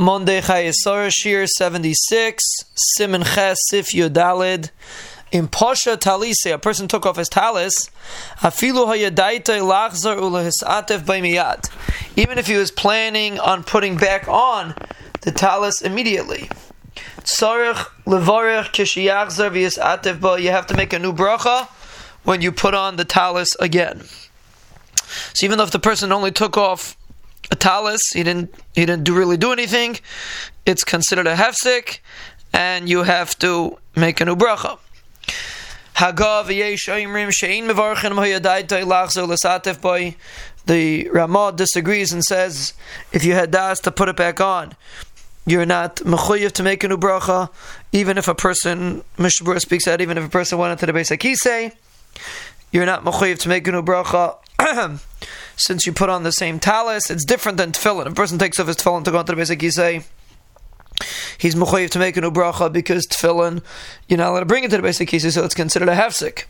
Monday Chayesar Shir 76, Simon Ches Sif Yudalid. In Pasha Talise, a person took off his talis, Afilu Hayadaita Lachzar Ulahisatev Baimiyat. Even if he was planning on putting back on the talis immediately. Tzarech Levarech Kishiyachzar V'yisatev Ba, you have to make a new bracha when you put on the talis again. So even though if the person only took off a talis. He didn't he didn't do really do anything. It's considered a hefsek, and you have to make a new bracha. The Ramah disagrees and says if you had das to put it back on, you're not mechuyev to make a new bracha, even if a person Mishabur speaks out, even if a person went into the beis hakisei, you're not mechuyev to make a new bracha. since you put on the same talis, it's different than tefillin. A person takes off his tefillin to go into the beis hakisei he's mechayiv to make a new bracha because tefillin, you're not allowed to bring it to the beis hakisei, so it's considered a hefsek.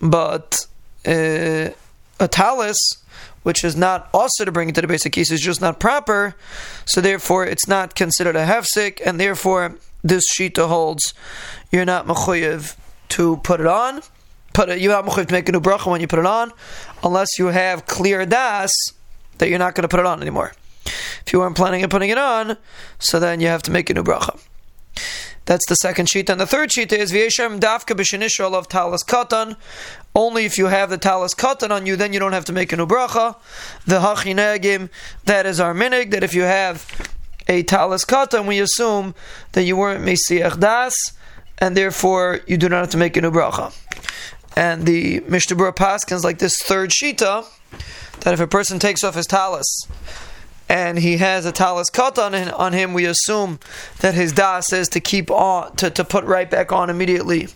But uh, a talis, which is not also to bring it to the beis hakisei, is just not proper, so therefore it's not considered a hefsek, and therefore this shita holds you're not mechayiv to put it on put it, you have to make a new bracha when you put it on, unless you have clear das that you're not going to put it on anymore. If you weren't planning on putting it on, so then you have to make a new bracha. That's the second sheet. And the third sheet is V'yeshem dafka b'shenishol of talis katan. Only if you have the talis katan on you, then you don't have to make a new bracha. The hachinegim, that is our minhag, that if you have a talis katan, we assume that you weren't mesiach das, and therefore you do not have to make a new bracha. And the Mishnah Berurah Paskins like this third shita that if a person takes off his talis and he has a talis katan on him, on him, we assume that his das says to keep on to, to put right back on immediately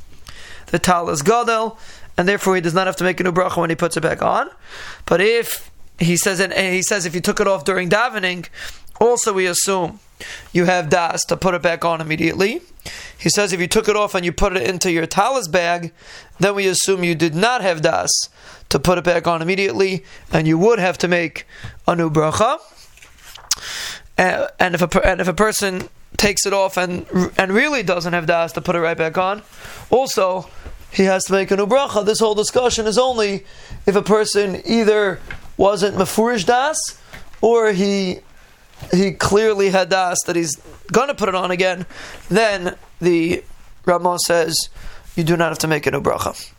the talis gadol, and therefore he does not have to make a new bracha when he puts it back on. But if he says and he says if you took it off during davening, also we assume you have das to put it back on immediately. He says if you took it off and you put it into your talis bag, then we assume you did not have das to put it back on immediately, and you would have to make a new bracha. And if a and if a person takes it off and and really doesn't have das to put it right back on, also he has to make a new bracha. This whole discussion is only if a person either wasn't mafurish das or he he clearly had das that he's going to put it on again, then the Ramah says you do not have to make it a bracha.